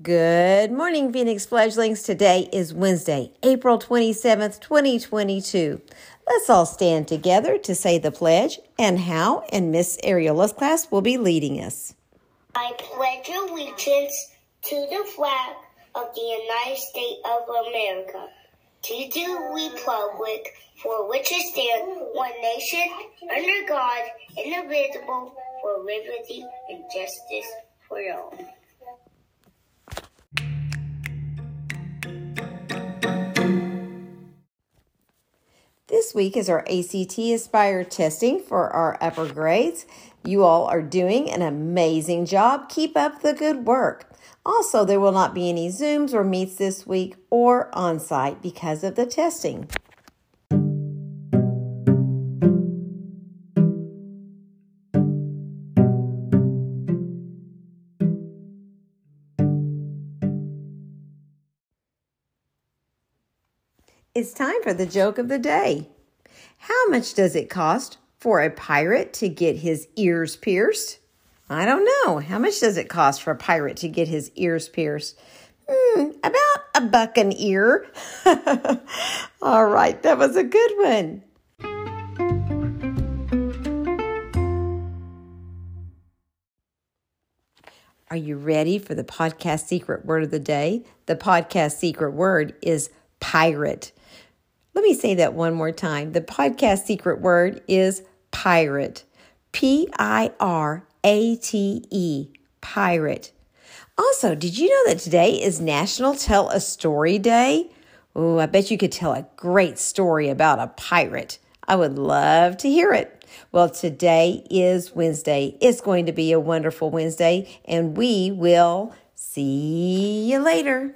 Good morning, Phoenix fledglings. Today is Wednesday, April 27th, 2022. Let's all stand together to say the pledge and how, and Miss Ariola's class will be leading us. I pledge allegiance to the flag of the United States of America, to the republic for which it stands, one nation, under God, indivisible, for liberty and justice for all. This week is our ACT Aspire testing for our upper grades. You all are doing an amazing job. Keep up the good work. Also, there will not be any Zooms or Meets this week or on site because of the testing. It's time for the joke of the day. How much does it cost for a pirate to get his ears pierced? I don't know. How much does it cost for a pirate to get his ears pierced? Hmm, about a buck an ear. All right, that was a good one. Are you ready for the podcast secret word of the day? The podcast secret word is pirate. Let me say that one more time. The podcast secret word is pirate. P I R A T E, pirate. Also, did you know that today is National Tell a Story Day? Oh, I bet you could tell a great story about a pirate. I would love to hear it. Well, today is Wednesday. It's going to be a wonderful Wednesday, and we will see you later.